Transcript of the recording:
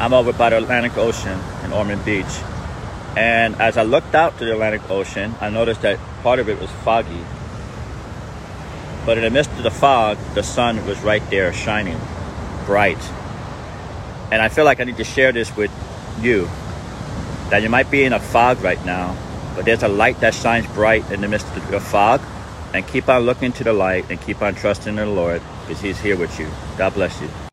I'm over by the Atlantic Ocean in Ormond Beach. And as I looked out to the Atlantic Ocean, I noticed that part of it was foggy. But in the midst of the fog, the sun was right there shining bright. And I feel like I need to share this with you that you might be in a fog right now, but there's a light that shines bright in the midst of the fog. And keep on looking to the light and keep on trusting in the Lord because He's here with you. God bless you.